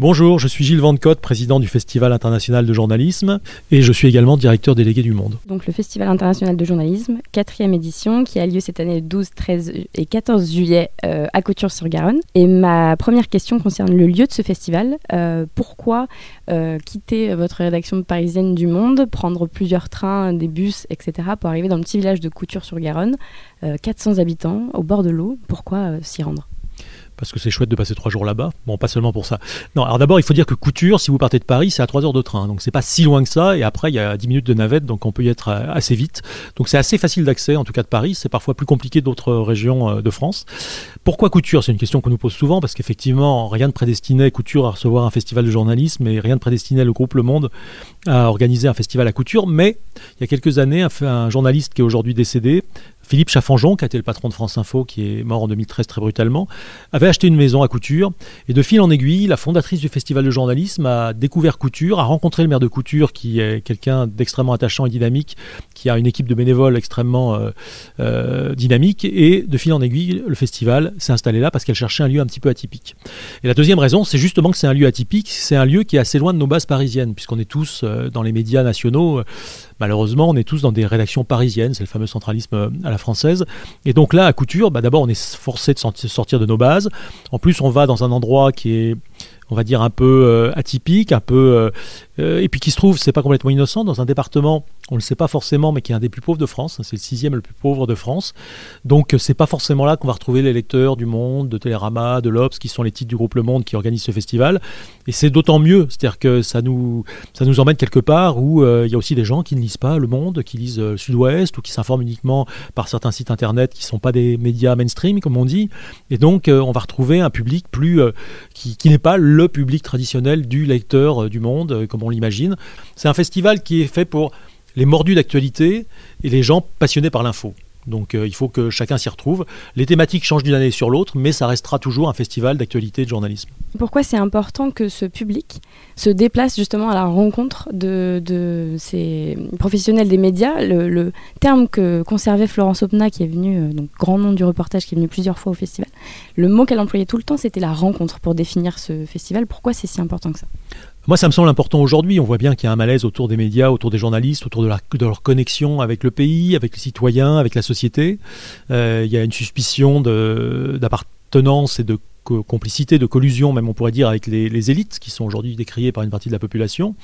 Bonjour, je suis Gilles Vandecotte, président du Festival international de journalisme et je suis également directeur délégué du Monde. Donc le Festival international de journalisme, quatrième édition qui a lieu cette année le 12, 13 et 14 juillet euh, à Couture-sur-Garonne. Et ma première question concerne le lieu de ce festival. Euh, pourquoi euh, quitter votre rédaction parisienne du Monde, prendre plusieurs trains, des bus, etc. pour arriver dans le petit village de Couture-sur-Garonne, 400 habitants au bord de l'eau? Pourquoi s'y rendre? Parce que c'est chouette de passer trois jours là-bas. Bon, pas seulement pour ça. Non, alors d'abord, il faut dire que Couture, si vous partez de Paris, c'est à trois heures de train. Donc c'est pas si loin que ça. Et après, il y a 10 minutes de navette, donc on peut y être euh, assez vite. Donc c'est assez facile d'accès, en tout cas de Paris. C'est parfois plus compliqué d'autres régions euh, de France. Pourquoi Couture? C'est une question qu'on nous pose souvent, parce qu'effectivement, rien ne prédestinait Couture à recevoir un festival de journalisme et rien ne prédestinait le groupe Le Monde à organiser un festival à Couture. Mais il y a quelques années, un journaliste qui est aujourd'hui décédé Philippe Chaffanjon, qui a été le patron de France Info, qui est mort en 2013 très brutalement, avait acheté une maison à Couture. Et de fil en aiguille, la fondatrice du Festival de journalisme a découvert Couture, a rencontré le maire de Couture, qui est quelqu'un d'extrêmement attachant et dynamique, qui a une équipe de bénévoles extrêmement euh, euh, dynamique. Et de fil en aiguille, le festival s'est installé là parce qu'elle cherchait un lieu un petit peu atypique. Et la deuxième raison, c'est justement que c'est un lieu atypique. C'est un lieu qui est assez loin de nos bases parisiennes, puisqu'on est tous euh, dans les médias nationaux malheureusement, on est tous dans des rédactions parisiennes, c'est le fameux centralisme euh, à la française. Et donc là, à Couture, bah, d'abord, on est forcé de sortir de nos bases. En plus, on va dans un endroit qui est on va dire un peu euh, atypique, un peu euh, et puis qui se trouve, c'est pas complètement innocent, dans un département, on ne le sait pas forcément, mais qui est un des plus pauvres de France. C'est le sixième le plus pauvre de France. Donc c'est pas forcément là qu'on va retrouver les lecteurs du Monde, de Télérama, de l'Obs, qui sont les titres du groupe Le Monde qui organise ce festival. Et c'est d'autant mieux, c'est-à-dire que ça nous, ça nous emmène quelque part où euh, il y a aussi des gens qui ne lisent pas Le Monde, qui lisent euh, Sud-Ouest ou qui s'informent uniquement par certains sites internet qui sont pas des médias mainstream, comme on dit. Et donc on va retrouver un public plus qui, qui n'est pas le public traditionnel du lecteur du Monde, comme on on l'imagine. C'est un festival qui est fait pour les mordus d'actualité et les gens passionnés par l'info. Donc euh, il faut que chacun s'y retrouve. Les thématiques changent d'une année sur l'autre, mais ça restera toujours un festival d'actualité et de journalisme. Pourquoi c'est important que ce public se déplace justement à la rencontre de, ces professionnels des médias? Le, terme que conservait Florence Opna, qui est venue, euh, donc grand nom du reportage, qui est venu plusieurs fois au festival, le mot qu'elle employait tout le temps, c'était la rencontre pour définir ce festival. Pourquoi c'est si important que ça? Moi, ça me semble important aujourd'hui. On voit bien qu'il y a un malaise autour des médias, autour des journalistes, autour de, leur connexion avec le pays, avec les citoyens, avec la société. Euh, il y a une suspicion d'appartenance et de complicité, de collusion, même on pourrait dire, avec les, élites qui sont aujourd'hui décriées par une partie de la population.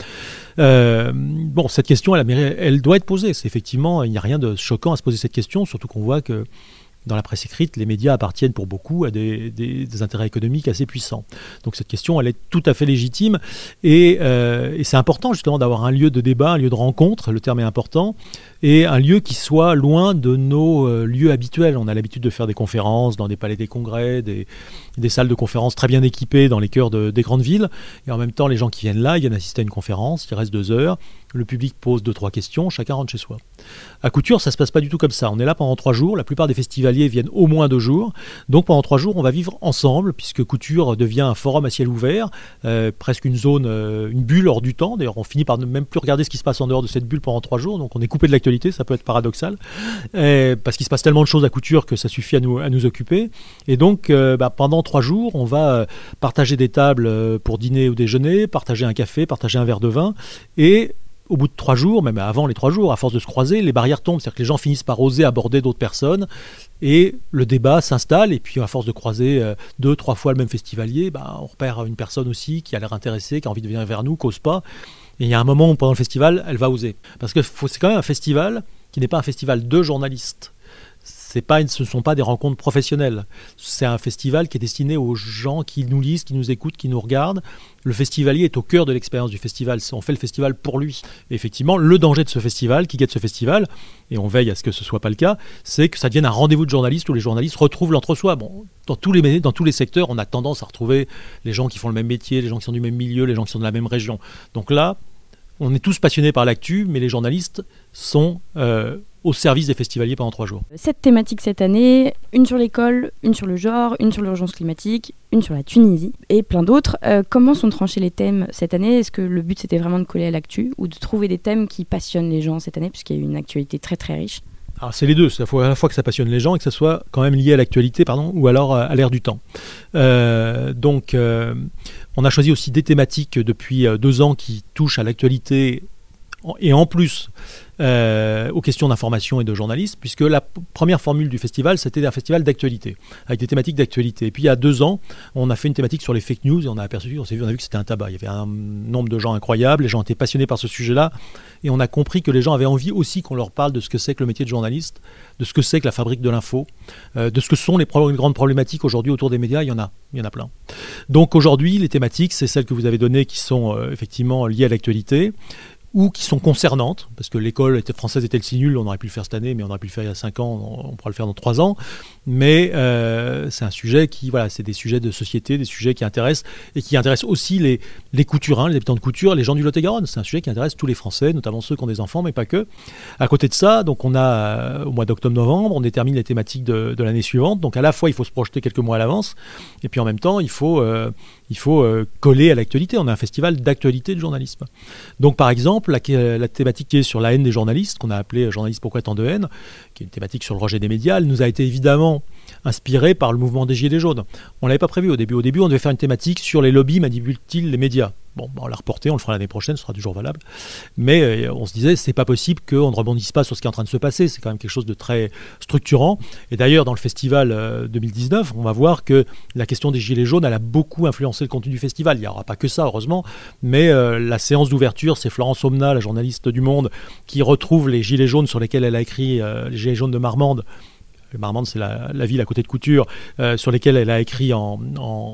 Euh, bon, cette question, elle, doit être posée. Effectivement, il n'y a rien de choquant à se poser cette question, surtout qu'on voit que dans la presse écrite, les médias appartiennent pour beaucoup à des, intérêts économiques assez puissants. Donc cette question, elle est tout à fait légitime euh, et, c'est important justement d'avoir un lieu de débat, un lieu de rencontre, le terme est important, et un lieu qui soit loin de nos euh, lieux habituels. On a l'habitude de faire des conférences dans des palais des congrès, des, salles de conférences très bien équipées dans les cœurs des grandes villes, et en même temps, les gens qui viennent là, ils viennent assister à une conférence, il reste deux heures, le public pose deux, trois questions, chacun rentre chez soi. À Couture, ça se passe pas du tout comme ça. On est là pendant trois jours. La plupart des festivaliers viennent au moins deux jours. Donc pendant trois jours, on va vivre ensemble, puisque Couture devient un forum à ciel ouvert, euh, presque une zone, euh, une bulle hors du temps. D'ailleurs, on finit par ne même plus regarder ce qui se passe en dehors de cette bulle pendant trois jours. Donc on est coupé de l'actualité, ça peut être paradoxal, euh, parce qu'il se passe tellement de choses à Couture que ça suffit à nous, occuper. Et donc bah, pendant trois jours, on va partager des tables pour dîner ou déjeuner, partager un café, partager un verre de vin, et au bout de trois jours, même avant les trois jours, à force de se croiser, les barrières tombent. C'est-à-dire que les gens finissent par oser aborder d'autres personnes et le débat s'installe. Et puis, à force de croiser euh, deux, trois fois le même festivalier, bah, on repère une personne aussi qui a l'air intéressée, qui a envie de venir vers nous, cause pas. Et il y a un moment où, pendant le festival, elle va oser. Parce que c'est quand même un festival qui n'est pas un festival de journalistes ce ne sont pas des rencontres professionnelles. C'est un festival qui est destiné aux gens qui nous lisent, qui nous écoutent, qui nous regardent. Le festivalier est au cœur de l'expérience du festival. On fait le festival pour lui. effectivement, le danger de ce festival, qui guette ce festival, et on veille à ce que ce ne soit pas le cas, c'est que ça devienne un rendez-vous de journalistes où les journalistes retrouvent l'entre-soi. Bon, dans tous, les, dans tous les secteurs, on a tendance à retrouver les gens qui font le même métier, les gens qui sont du même milieu, les gens qui sont de la même région. Donc là, on est tous passionnés par l'actu, mais les journalistes sont euh, au service des festivaliers pendant trois jours. Cette thématique cette année, une sur l'école, une sur le genre, une sur l'urgence climatique, une sur la Tunisie et plein d'autres. Euh, comment sont tranchés les thèmes cette année? Est-ce que le but c'était vraiment de coller à l'actu ou de trouver des thèmes qui passionnent les gens cette année? Puisqu'il y a eu une actualité très très riche c'est les deux, il faut à la fois que ça passionne les gens et que ça soit quand même lié à l'actualité, pardon, ou alors à l'ère du temps. Euh, donc, euh, on a choisi aussi des thématiques depuis euh, deux ans qui touchent à l'actualité et en plus euh, aux questions d'information et de journalisme, puisque la première formule du festival, c'était un festival d'actualité, avec des thématiques d'actualité. Et puis il y a deux ans, on a fait une thématique sur les fake news et on a aperçu, on, on a vu que c'était un tabac. Il y avait un nombre de gens incroyables, les gens étaient passionnés par ce sujet-là, et on a compris que les gens avaient envie aussi qu'on leur parle de ce que c'est que le métier de journaliste, de ce que c'est que la fabrique de l'info, euh, de ce que sont les grandes problématiques aujourd'hui autour des médias. Il y en a, il y en a plein. Donc aujourd'hui, les thématiques, c'est celles que vous avez données qui sont euh, effectivement liées à l'actualité ou qui sont concernantes, parce que l'école française était si nulle, on aurait pu le faire cette année, mais on aurait pu le faire il y a 5 ans, on pourra le faire dans 3 ans. Mais euh, c'est un sujet qui, voilà, c'est des sujets de société, des sujets qui intéressent, et qui intéressent aussi les, les couturins, les habitants de couture, les gens du Lot-et-Garonne. C'est un sujet qui intéresse tous les Français, notamment ceux qui ont des enfants, mais pas que. À côté de ça, donc on a, euh, au mois d'octobre-novembre, on détermine les thématiques de, l'année suivante. Donc à la fois, il faut se projeter quelques mois à l'avance, et puis en même temps, il faut... Euh, il faut coller à l'actualité. On a un festival d'actualité de journalisme. Donc, par exemple, la, la, thématique qui est sur la haine des journalistes, qu'on a appelé Journalistes pourquoi tant de haine, qui est une thématique sur le rejet des médias, elle nous a été évidemment inspirée par le mouvement des Gilets jaunes. On ne l'avait pas prévu au début. Au début, on devait faire une thématique sur les lobbies manipulent-ils les médias. Bon, bah, on l'a reporté, on le fera l'année prochaine, ce sera toujours valable. Mais euh, on se disait, c'est pas possible qu'on ne rebondisse pas sur ce qui est en train de se passer. C'est quand même quelque chose de très structurant. Et d'ailleurs, dans le festival 2019, euh, on va voir que la question des gilets jaunes, elle a beaucoup influencé le contenu du festival. Il n'y aura pas que ça, heureusement. Mais euh, la séance d'ouverture, c'est Florence Omna, la journaliste du Monde, qui retrouve les gilets jaunes sur lesquels elle a écrit les gilets jaunes de Marmande Marmande, c'est la, ville à côté de Couture, euh, sur lesquelles elle a écrit en,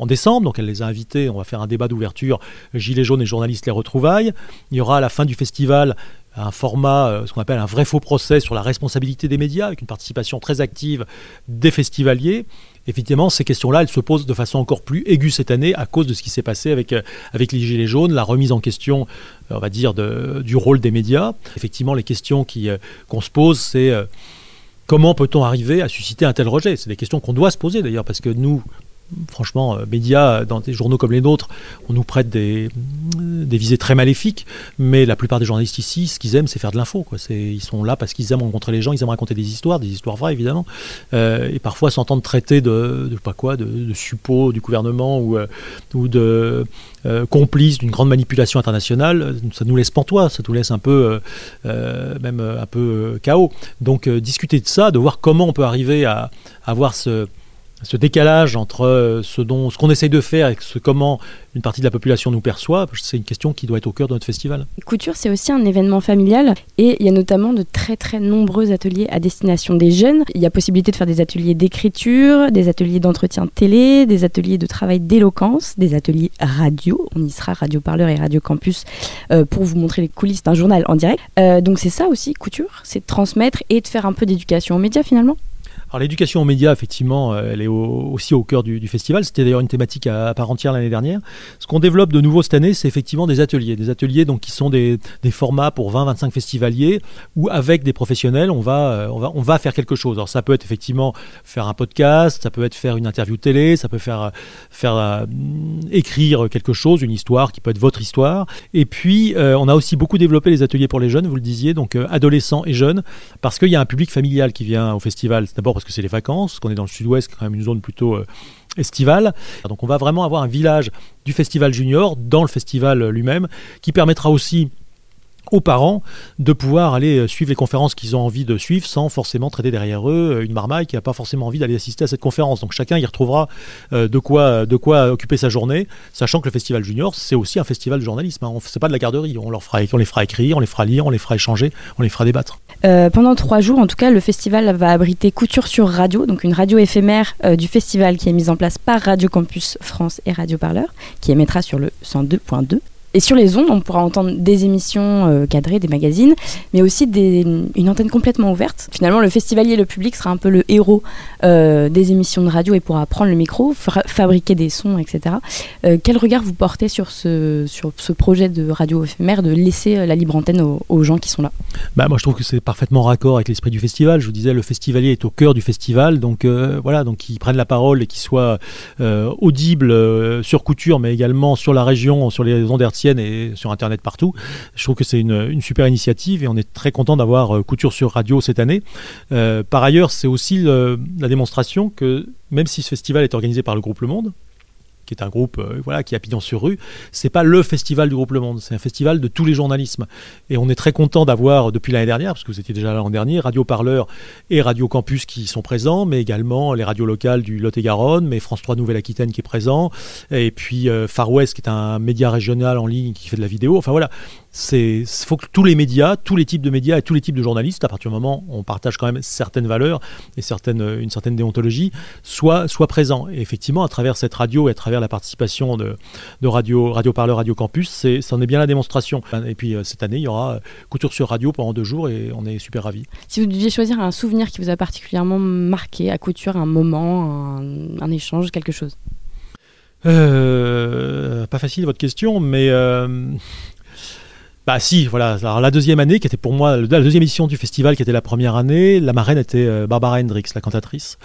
décembre. Donc elle les a invités. On va faire un débat d'ouverture. Gilets jaunes et journalistes les retrouvailles. Il y aura à la fin du festival un format, euh, ce qu'on appelle un vrai faux procès sur la responsabilité des médias, avec une participation très active des festivaliers. Effectivement, ces questions-là, elles se posent de façon encore plus aiguë cette année à cause de ce qui s'est passé avec, euh, les Gilets jaunes, la remise en question, on va dire, du rôle des médias. Effectivement, les questions qu'on se pose, c'est Comment peut-on arriver à susciter un tel rejet? C'est des questions qu'on doit se poser d'ailleurs, parce que nous, franchement, euh, médias, dans des journaux comme les nôtres, on nous prête des, visées très maléfiques, mais la plupart des journalistes ici, ce qu'ils aiment, c'est faire de l'info. Ils sont là parce qu'ils aiment rencontrer les gens, ils aiment raconter des histoires, des histoires vraies évidemment, euh, et parfois s'entendre traiter de, pas quoi, de, de du gouvernement ou, euh, ou de complices d'une grande manipulation internationale, ça nous laisse pantois, ça nous laisse un peu, même un peu chaos. Donc discuter de ça, de voir comment on peut arriver à avoir ce ce décalage entre euh, ce dont ce qu'on essaye de faire et ce comment une partie de la population nous perçoit, c'est une question qui doit être au cœur de notre festival. Couture, c'est aussi un événement familial et il y a notamment de très très nombreux ateliers à destination des jeunes. Il y a possibilité de faire des ateliers d'écriture, des ateliers d'entretien télé, des ateliers de travail d'éloquence, des ateliers radio. On y sera Radio Parleur et Radio Campus euh, pour vous montrer les coulisses d'un journal en direct. Euh, donc c'est ça aussi, Couture, c'est de transmettre et de faire un peu d'éducation aux médias finalement. Alors l'éducation aux médias, effectivement, euh, elle est aussi au cœur du, festival. C'était d'ailleurs une thématique à, part entière l'année dernière. Ce qu'on développe de nouveau cette année, c'est effectivement des ateliers. Des ateliers donc, qui sont des, formats pour 20-25 festivaliers où avec des professionnels, on va, euh, on, va, on va faire quelque chose. Alors ça peut être effectivement faire un podcast, ça peut être faire une interview télé, ça peut faire, faire euh, écrire quelque chose, une histoire qui peut être votre histoire. Et puis, on a aussi beaucoup développé les ateliers pour les jeunes, vous le disiez, donc adolescents et jeunes, parce qu'il y a un public familial qui vient au festival. D'abord parce que c'est les vacances, qu'on est dans le sud-ouest, est quand même une zone plutôt euh, estivale. Donc on va vraiment avoir un village du festival junior dans le festival lui-même, qui permettra aussi aux parents de pouvoir aller euh, suivre les conférences qu'ils ont envie de suivre sans forcément traiter derrière eux euh, une marmaille qui n'a pas forcément envie d'aller assister à cette conférence. Donc chacun y retrouvera euh, de, quoi, de quoi occuper sa journée, sachant que le Festival Junior, c'est aussi un festival de journalisme. Hein. C'est pas de la garderie. On, leur fera, on les fera écrire, on les fera lire, on les fera échanger, on les fera débattre. Pendant trois jours, en tout cas, le festival va abriter Couture sur Radio, donc une radio éphémère du festival qui est mise en place par Radio Campus France et Radio Parleur, qui émettra sur le 102.2 et sur les ondes, on pourra entendre des émissions euh, cadrées, des magazines, mais aussi une antenne complètement ouverte. Finalement, le festivalier, le public sera un peu le héros euh, des émissions de radio et pourra prendre le micro, fabriquer des sons, etc. Euh, quel regard vous portez sur ce, sur ce projet de radio éphémère de laisser la libre antenne aux, gens qui sont là? Bah, Moi, je trouve que c'est parfaitement raccord avec l'esprit du festival. Je vous disais, le festivalier est au cœur du festival, donc voilà, donc qu'ils prennent la parole et qu'ils soient audibles sur couture, mais également sur la région, sur les ondes et sur Internet partout. Je trouve que c'est une, super initiative et on est très content d'avoir Couture sur Radio cette année. par ailleurs, c'est aussi la démonstration que même si ce festival est organisé par le groupe Le Monde, qui est un groupe euh, voilà, qui a pignon sur rue, c'est pas le festival du groupe Le Monde, c'est un festival de tous les journalismes. Et on est très content d'avoir, depuis l'année dernière, parce que vous étiez déjà l'an dernier, Radio Parleur et Radio Campus qui sont présents, mais également les radios locales du Lot-et-Garonne, mais France 3 Nouvelle-Aquitaine qui est présent, et puis euh, Far West qui est un média régional en ligne qui fait de la vidéo. Enfin voilà, c'est faut que tous les médias, tous les types de médias et tous les types de journalistes, à partir du moment où on partage quand même certaines valeurs et certaines, une certaine déontologie, soient, soient présents. Et effectivement, à travers cette radio et à travers la participation de, de Radio, Radio Parleur, Radio Campus, c'est, ça en est bien la démonstration. Et puis euh, cette année, il y aura euh, Couture sur Radio pendant deux jours et on est super ravis. Si vous deviez choisir un souvenir qui vous a particulièrement marqué à Couture, un moment, un, échange, quelque chose? Euh, Pas facile votre question, mais... Bah si, voilà. Alors la deuxième année, qui était pour moi la deuxième édition du festival, qui était la première année, la marraine était euh, Barbara Hendricks, la cantatrice.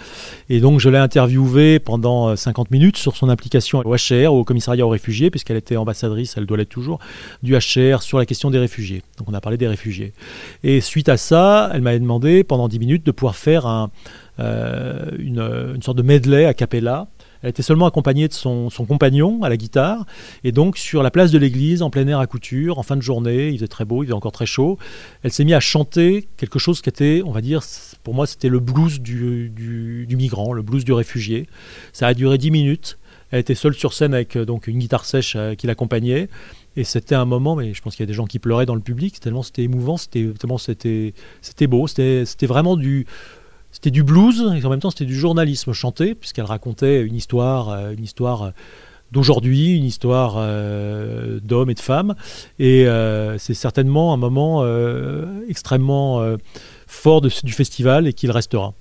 Et donc je l'ai interviewée pendant 50 euh, minutes sur son implication au HCR, au commissariat aux réfugiés, puisqu'elle était ambassadrice, elle doit l'être toujours, du HCR sur la question des réfugiés. Donc on a parlé des réfugiés. Et suite à ça, elle m'a demandé pendant 10 minutes de pouvoir faire un, euh, une, une, sorte de medley a cappella elle était seulement accompagnée de son, compagnon à la guitare. Et donc, sur la place de l'église, en plein air à couture, en fin de journée, il faisait très beau, il faisait encore très chaud, elle s'est mise à chanter quelque chose qui était, on va dire, pour moi, c'était le blues du, migrant, le blues du réfugié. Ça a duré dix minutes. Elle était seule sur scène avec euh, donc une guitare sèche euh, qui l'accompagnait. Et c'était un moment, mais je pense qu'il y a des gens qui pleuraient dans le public, tellement c'était émouvant, c'était tellement c'était beau, c'était vraiment du, c'était du blues et en même temps c'était du journalisme chanté puisqu'elle racontait une histoire, euh, euh, d'aujourd'hui, une histoire euh, d'hommes et de femmes. Et c'est certainement un moment extrêmement fort du festival et qu'il restera.